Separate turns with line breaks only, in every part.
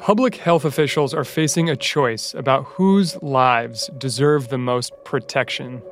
Public health officials are facing a choice about whose lives deserve the most protection.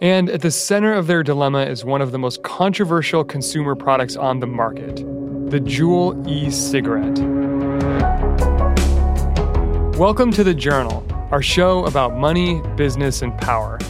And at the center of their dilemma is one of the most controversial consumer products on the market the Juul e cigarette. Welcome to The Journal, our show about money, business, and power.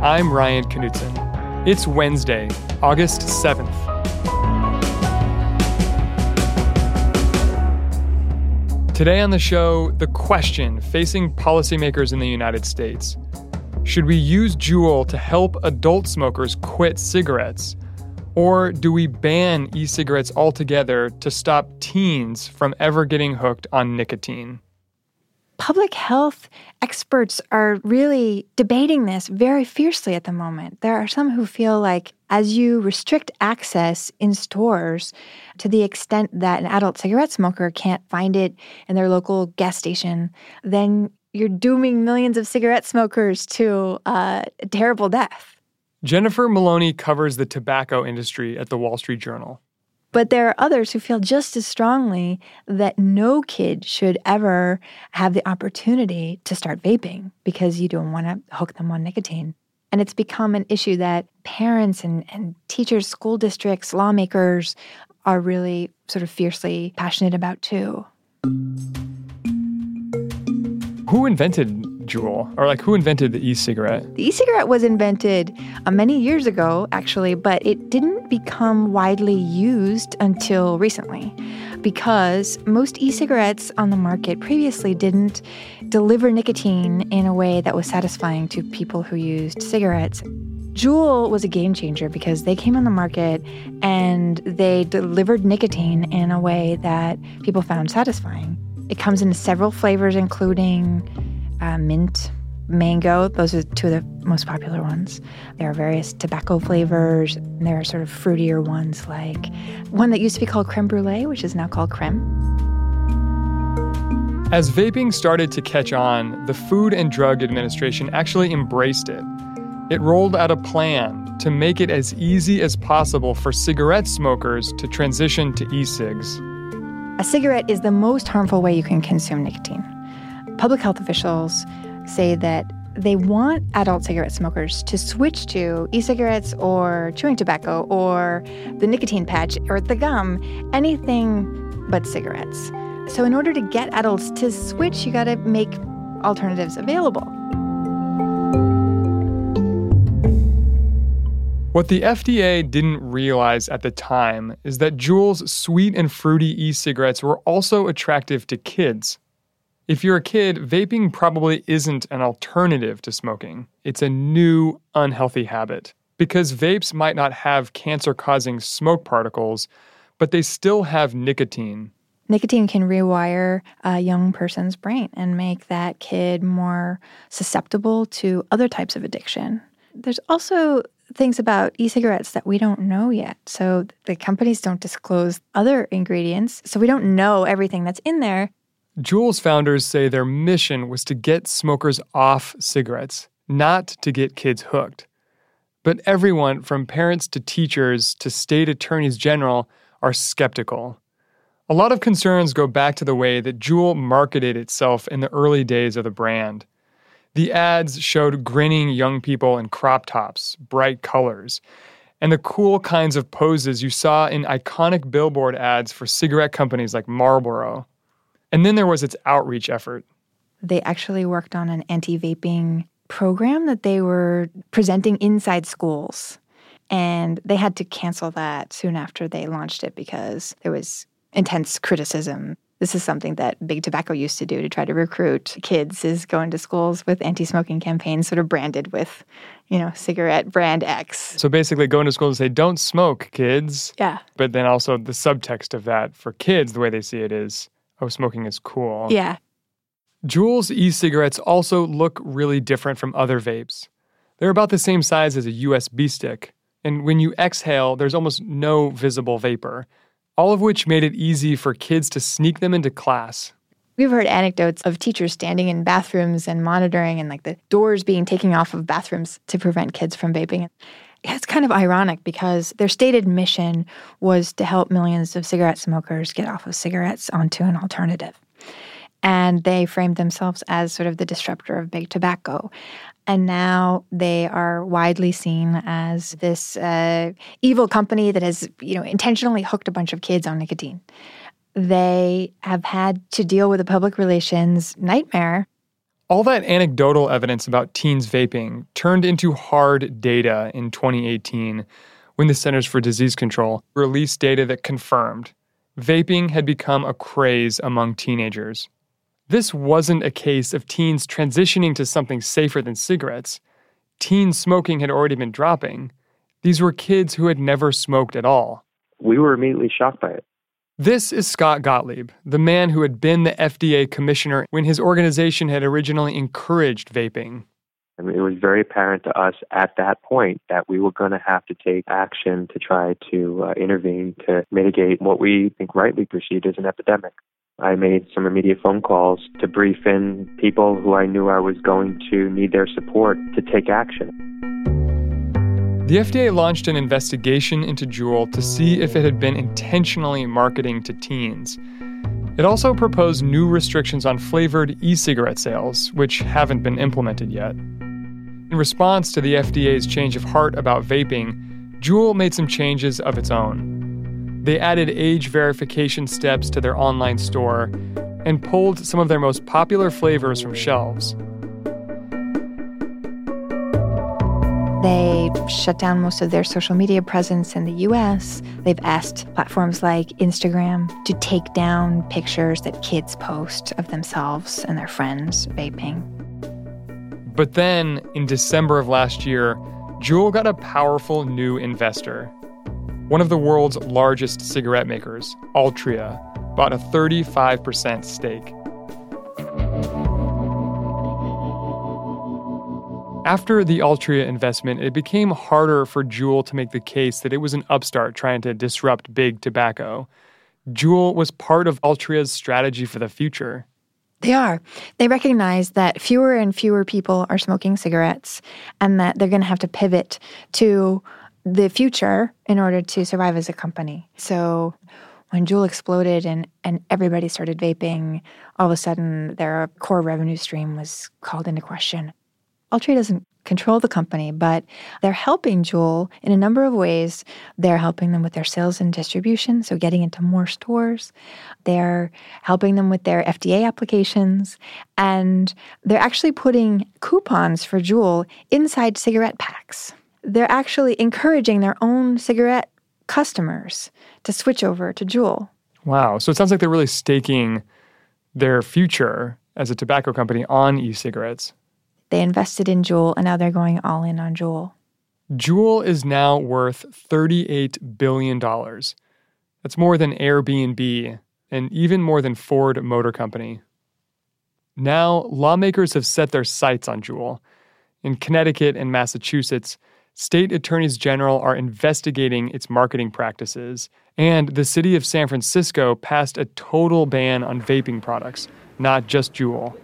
I'm Ryan Knutson. It's Wednesday, August 7th. Today on the show, the question facing policymakers in the United States Should we use Juul to help adult smokers quit cigarettes? Or do we ban e cigarettes altogether to stop teens from ever getting hooked on nicotine?
Public health experts are really debating this very fiercely at the moment. There are some who feel like as you restrict access in stores to the extent that an adult cigarette smoker can't find it in their local gas station, then you're dooming millions of cigarette smokers to uh, a terrible death.
Jennifer Maloney covers the tobacco industry at the Wall Street Journal.
But there are others who feel just as strongly that no kid should ever have the opportunity to start vaping because you don't want to hook them on nicotine. And it's become an issue that parents and, and teachers, school districts, lawmakers are really sort of fiercely passionate about too.
Who invented Juul? Or like who invented the e-cigarette?
The e-cigarette was invented uh, many years ago actually, but it didn't become widely used until recently because most e-cigarettes on the market previously didn't deliver nicotine in a way that was satisfying to people who used cigarettes. Juul was a game changer because they came on the market and they delivered nicotine in a way that people found satisfying. It comes in several flavors, including uh, mint, mango. Those are two of the most popular ones. There are various tobacco flavors. And there are sort of fruitier ones, like one that used to be called creme brulee, which is now called creme.
As vaping started to catch on, the Food and Drug Administration actually embraced it. It rolled out a plan to make it as easy as possible for cigarette smokers to transition to e cigs.
A cigarette is the most harmful way you can consume nicotine public health officials say that they want adult cigarette smokers to switch to e cigarettes or chewing tobacco or the nicotine patch or the gum, anything but cigarettes. So, in order to get adults to switch, you got to make alternatives available.
What the FDA didn't realize at the time is that Juul's sweet and fruity e cigarettes were also attractive to kids. If you're a kid, vaping probably isn't an alternative to smoking. It's a new, unhealthy habit. Because vapes might not have cancer causing smoke particles, but they still have nicotine.
Nicotine can rewire a young person's brain and make that kid more susceptible to other types of addiction. There's also things about e cigarettes that we don't know yet. So the companies don't disclose other ingredients. So we don't know everything that's in there.
Juul's founders say their mission was to get smokers off cigarettes, not to get kids hooked. But everyone, from parents to teachers to state attorneys general, are skeptical. A lot of concerns go back to the way that Juul marketed itself in the early days of the brand. The ads showed grinning young people in crop tops, bright colors, and the cool kinds of poses you saw in iconic billboard ads for cigarette companies like Marlboro. And then there was its outreach effort.
They actually worked on an anti vaping program that they were presenting inside schools. And they had to cancel that soon after they launched it because there was intense criticism. This is something that Big Tobacco used to do to try to recruit kids is go into schools with anti-smoking campaigns sort of branded with, you know, cigarette brand X.
So basically go into school and say, don't smoke, kids.
Yeah.
But then also the subtext of that for kids, the way they see it is, oh, smoking is cool.
Yeah.
Juul's e cigarettes also look really different from other vapes. They're about the same size as a USB stick, and when you exhale, there's almost no visible vapor, all of which made it easy for kids to sneak them into class.
We've heard anecdotes of teachers standing in bathrooms and monitoring and like the doors being taken off of bathrooms to prevent kids from vaping. It's kind of ironic because their stated mission was to help millions of cigarette smokers get off of cigarettes onto an alternative. And they framed themselves as sort of the disruptor of big tobacco. And now they are widely seen as this uh, evil company that has, you know, intentionally hooked a bunch of kids on nicotine. They have had to deal with a public relations nightmare
all that anecdotal evidence about teens vaping turned into hard data in 2018 when the Centers for Disease Control released data that confirmed vaping had become a craze among teenagers. This wasn't a case of teens transitioning to something safer than cigarettes. Teen smoking had already been dropping. These were kids who had never smoked at all.
We were immediately shocked by it.
This is Scott Gottlieb, the man who had been the FDA commissioner when his organization had originally encouraged vaping.
It was very apparent to us at that point that we were going to have to take action to try to uh, intervene to mitigate what we think rightly perceived as an epidemic. I made some immediate phone calls to brief in people who I knew I was going to need their support to take action.
The FDA launched an investigation into Juul to see if it had been intentionally marketing to teens. It also proposed new restrictions on flavored e cigarette sales, which haven't been implemented yet. In response to the FDA's change of heart about vaping, Juul made some changes of its own. They added age verification steps to their online store and pulled some of their most popular flavors from shelves.
They shut down most of their social media presence in the US. They've asked platforms like Instagram to take down pictures that kids post of themselves and their friends vaping.
But then, in December of last year, Juul got a powerful new investor. One of the world's largest cigarette makers, Altria, bought a 35% stake. After the Altria investment, it became harder for Juul to make the case that it was an upstart trying to disrupt big tobacco. Juul was part of Altria's strategy for the future.
They are. They recognize that fewer and fewer people are smoking cigarettes and that they're going to have to pivot to the future in order to survive as a company. So when Juul exploded and, and everybody started vaping, all of a sudden their core revenue stream was called into question. Altria doesn't control the company, but they're helping Juul in a number of ways. They're helping them with their sales and distribution, so getting into more stores. They're helping them with their FDA applications. And they're actually putting coupons for Juul inside cigarette packs. They're actually encouraging their own cigarette customers to switch over to Juul.
Wow. So it sounds like they're really staking their future as a tobacco company on e cigarettes.
They invested in Juul and now they're going all in on Juul.
Juul is now worth $38 billion. That's more than Airbnb and even more than Ford Motor Company. Now, lawmakers have set their sights on Juul. In Connecticut and Massachusetts, state attorneys general are investigating its marketing practices, and the city of San Francisco passed a total ban on vaping products, not just Juul.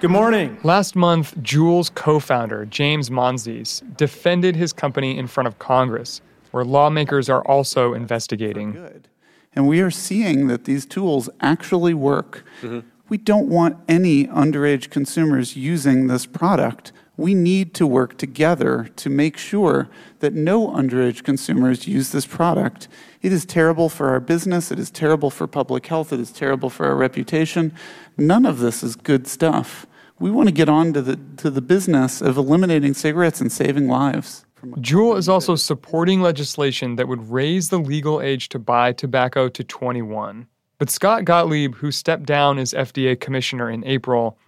Good morning.
Last month, Juul's co founder, James Monsees, defended his company in front of Congress, where lawmakers are also investigating.
Good. And we are seeing that these tools actually work. Mm-hmm. We don't want any underage consumers using this product. We need to work together to make sure that no underage consumers use this product. It is terrible for our business, it is terrible for public health, it is terrible for our reputation. None of this is good stuff we want to get on to the, to the business of eliminating cigarettes and saving lives.
Juul is also supporting legislation that would raise the legal age to buy tobacco to 21. But Scott Gottlieb, who stepped down as FDA commissioner in April,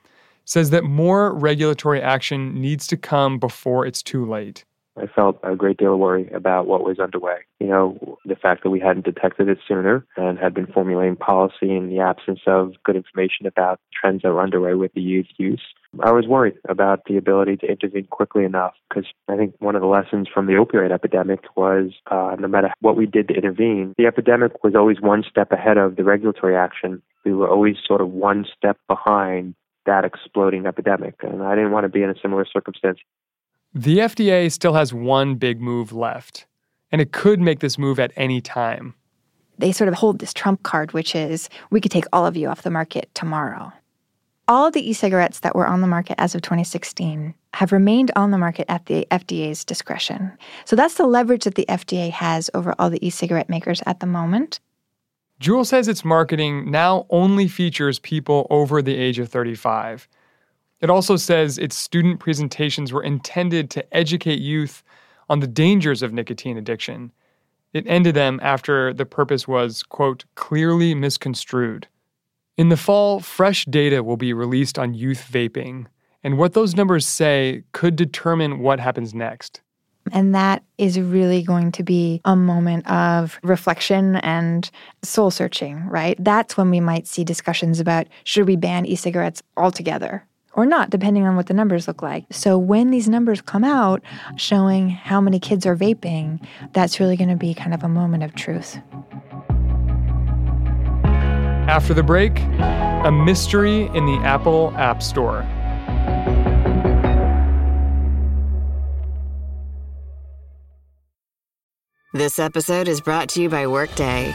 says that more regulatory action needs to come before it's too late.
I felt a great deal of worry about what was underway. You know, the fact that we hadn't detected it sooner and had been formulating policy in the absence of good information about trends that were underway with the youth use. I was worried about the ability to intervene quickly enough because I think one of the lessons from the opioid epidemic was uh, no matter what we did to intervene, the epidemic was always one step ahead of the regulatory action. We were always sort of one step behind that exploding epidemic. And I didn't want to be in a similar circumstance.
The FDA still has one big move left, and it could make this move at any time.
They sort of hold this trump card, which is we could take all of you off the market tomorrow. All of the e cigarettes that were on the market as of 2016 have remained on the market at the FDA's discretion. So that's the leverage that the FDA has over all the e cigarette makers at the moment.
Juul says its marketing now only features people over the age of 35 it also says its student presentations were intended to educate youth on the dangers of nicotine addiction. It ended them after the purpose was, quote, clearly misconstrued. In the fall, fresh data will be released on youth vaping, and what those numbers say could determine what happens next.
And that is really going to be a moment of reflection and soul searching, right? That's when we might see discussions about should we ban e cigarettes altogether? Or not, depending on what the numbers look like. So when these numbers come out showing how many kids are vaping, that's really going to be kind of a moment of truth.
After the break, a mystery in the Apple App Store.
This episode is brought to you by Workday.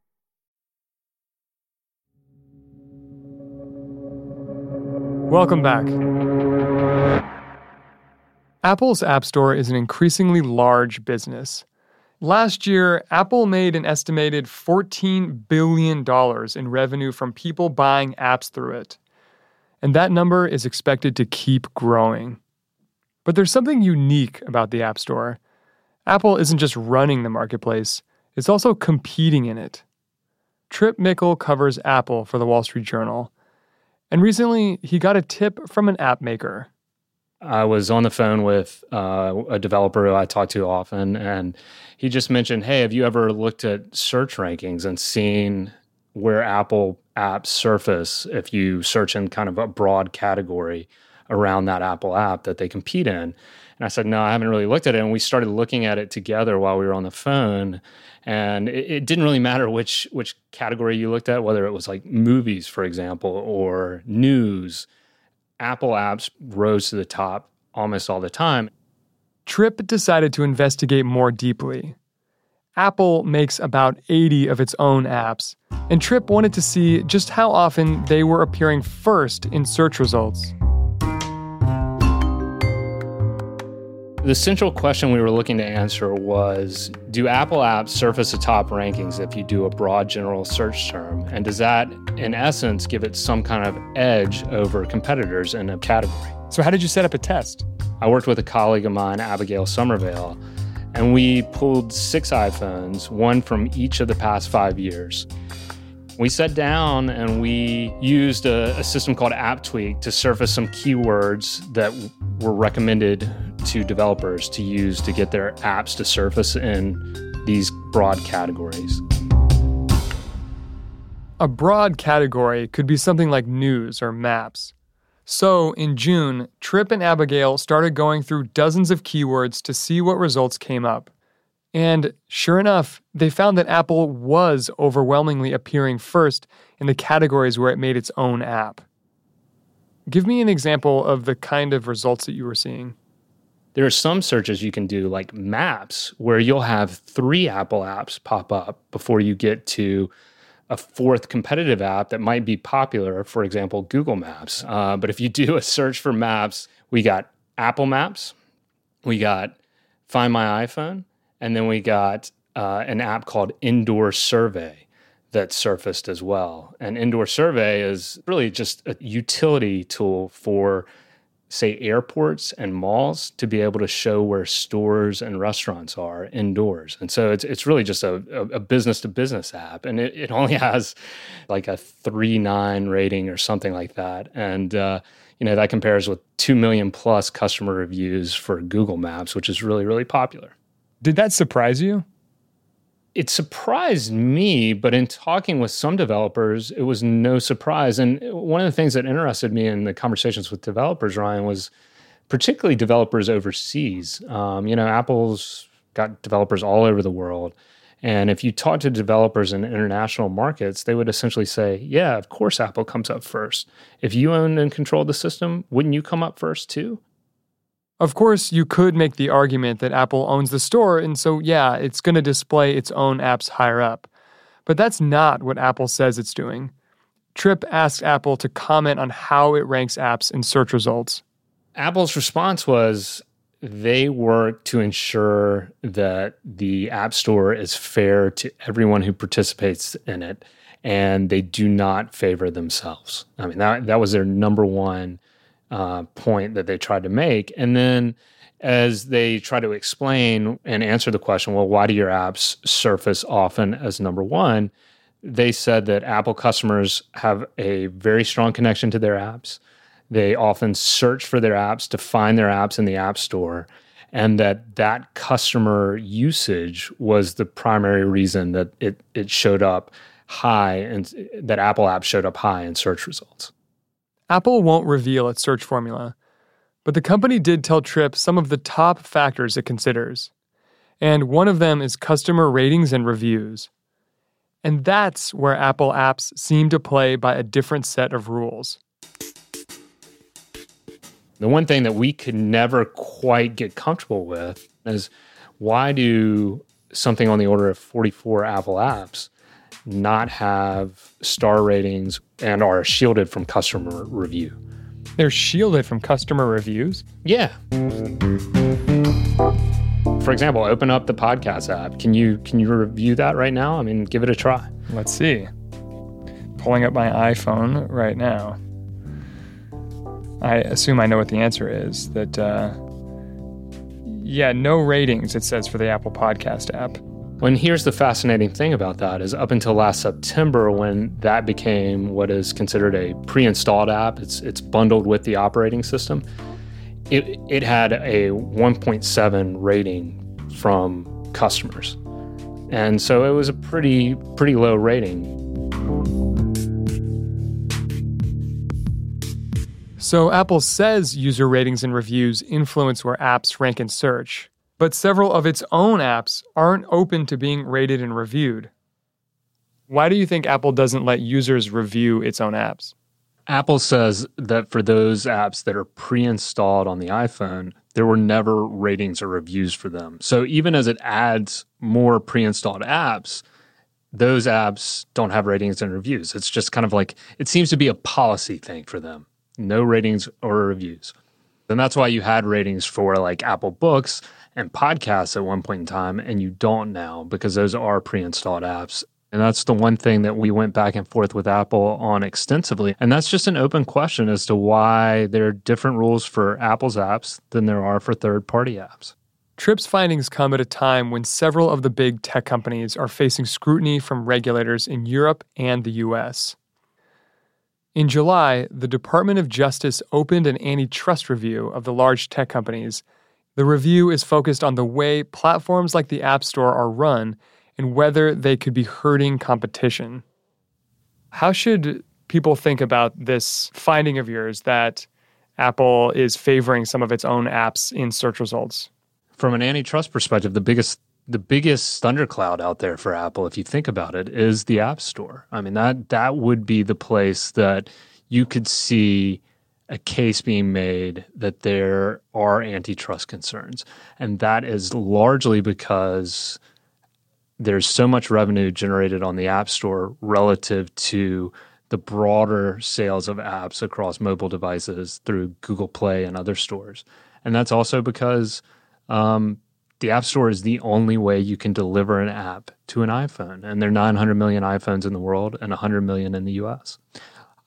Welcome back. Apple's App Store is an increasingly large business. Last year, Apple made an estimated $14 billion in revenue from people buying apps through it. And that number is expected to keep growing. But there's something unique about the App Store. Apple isn't just running the marketplace, it's also competing in it. Tripp Mickle covers Apple for the Wall Street Journal. And recently, he got a tip from an app maker.
I was on the phone with uh, a developer who I talk to often, and he just mentioned, Hey, have you ever looked at search rankings and seen where Apple apps surface if you search in kind of a broad category around that Apple app that they compete in? And I said, No, I haven't really looked at it. And we started looking at it together while we were on the phone and it, it, didn't really matter which which category you looked at, whether it was like movies, for example, or news. Apple apps rose to the top almost all the time.
Tripp decided to investigate more deeply. Apple makes about 80 of its own apps, and Tripp wanted to see just how often they were appearing first in search results.
The central question we were looking to answer was Do Apple apps surface the top rankings if you do a broad general search term? And does that, in essence, give it some kind of edge over competitors in a category?
So, how did you set up a test?
I worked with a colleague of mine, Abigail Somerville, and we pulled six iPhones, one from each of the past five years. We sat down and we used a, a, system called AppTweak to surface some keywords that were recommended to developers to use to get their apps to surface in these broad categories.
A broad category could be something like news or maps. So, in June, Tripp and Abigail started going through dozens of keywords to see what results came up. And sure enough, they found that Apple was overwhelmingly appearing first in the categories where it made its own app. Give me an example of the kind of results that you were seeing.
There are some searches you can do, like maps, where you'll have three Apple apps pop up before you get to a fourth competitive app that might be popular, for example, Google Maps. Uh, but if you do a search for maps, we got Apple Maps, we got Find My iPhone, and then we got uh, an app called Indoor Survey that surfaced as well. And Indoor Survey is really just a utility tool for say airports and malls to be able to show where stores and restaurants are indoors. And so it's it's really just a, business to business app. And it, it only has like a three nine rating or something like that. And uh, you know, that compares with two million plus customer reviews for Google Maps, which is really, really popular.
Did that surprise you?
It surprised me, but in talking with some developers, it was no surprise. And one of the things that interested me in the conversations with developers, Ryan, was particularly developers overseas. Um, you know, Apple's got developers all over the world. And if you talk to developers in international markets, they would essentially say, yeah, of course Apple comes up first. If you own and control the system, wouldn't you come up first too?
Of course, you could make the argument that Apple owns the store, and so yeah, it's going to display its own apps higher up. But that's not what Apple says it's doing. Tripp asked Apple to comment on how it ranks apps in search results.
Apple's response was they work to ensure that the App Store is fair to everyone who participates in it, and they do not favor themselves. I mean, that, that was their number one uh, point that they tried to make. And then as they try to explain and answer the question, well, why do your apps surface often as number one? They said that Apple customers have a very strong connection to their apps. They often search for their apps to find their apps in the App Store, and that that customer usage was the primary reason that it it showed up high and that Apple apps showed up high in search results.
Apple won't reveal its search formula, but the company did tell Tripp some of the top factors it considers. And one of them is customer ratings and reviews. And that's where Apple apps seem to play by a different set of rules.
The one thing that we could never quite get comfortable with is why do something on the order of 44 Apple apps not have star ratings and are shielded from customer review.
They're shielded from customer reviews?
Yeah. For example, open up the podcast app. Can you can you review that right now? I mean, give it a try.
Let's see. Pulling up my iPhone right now. I assume I know what the answer is. That uh, yeah, no ratings. It says for the Apple Podcast app.
When here's the fascinating thing about that is up until last September when that became what is considered a pre-installed app, it's it's bundled with the operating system. It it had a 1.7 rating from customers. And so it was a pretty pretty low rating.
So Apple says user ratings and reviews influence where apps rank in search, but several of its own apps aren't open to being rated and reviewed. Why do you think Apple doesn't let users review its own apps?
Apple says that for those apps that are pre installed on the iPhone, there were never ratings or reviews for them. So even as it adds more pre installed apps, those apps don't have ratings and reviews. It's just kind of like it seems to be a policy thing for them no ratings or reviews. And that's why you had ratings for like Apple Books and podcasts at one point in time, and you don't now because those are pre installed apps. And that's the one thing that we went back and forth with Apple on extensively. And that's just an open question as to why there are different rules for Apple's apps than there are for third party apps.
Tripp's findings come at a time when several of the big tech companies are facing scrutiny from regulators in Europe and the US. In July, the Department of Justice opened an antitrust review of the large tech companies the review is focused on the way platforms like the App Store are run and whether they could be hurting competition. How should people think about this finding of yours that Apple is favoring some of its own apps in search results?
From an antitrust perspective, the biggest the biggest thundercloud out there for Apple, if you think about it, is the App Store. I mean that that would be the place that you could see a case being made that there are antitrust concerns. And that is largely because there's so much revenue generated on the App Store relative to the broader sales of apps across mobile devices through Google Play and other stores. And that's also because um, the App Store is the only way you can deliver an app to an iPhone. And there are 900 million iPhones in the world and 100 million in the US.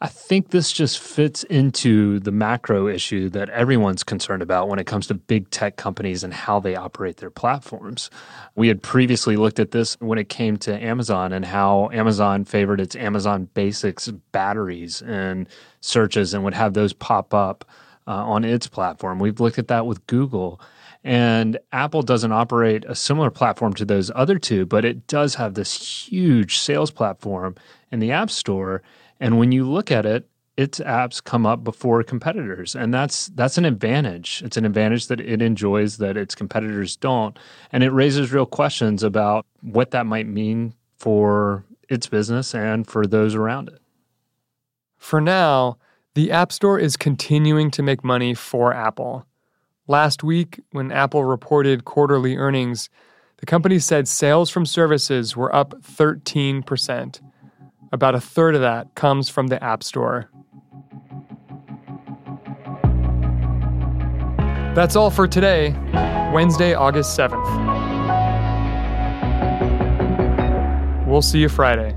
I think this just fits into the macro issue that everyone's concerned about when it comes to big tech companies and how they operate their platforms. We had previously looked at this when it came to Amazon and how Amazon favored its Amazon Basics batteries and searches and would have those pop up uh, on its platform. We've looked at that with Google. And Apple doesn't operate a similar platform to those other two, but it does have this huge sales platform in the App Store. And when you look at it, its apps come up before competitors. And that's that's an advantage. It's an advantage that it enjoys that its competitors don't. And it raises real questions about what that might mean for its business and for those around it.
For now the app store is continuing to make money for apple last week when apple reported quarterly earnings the company said sales from services were up 13% about a third of that comes from the App Store. That's all for today, Wednesday, August 7th. We'll see you Friday.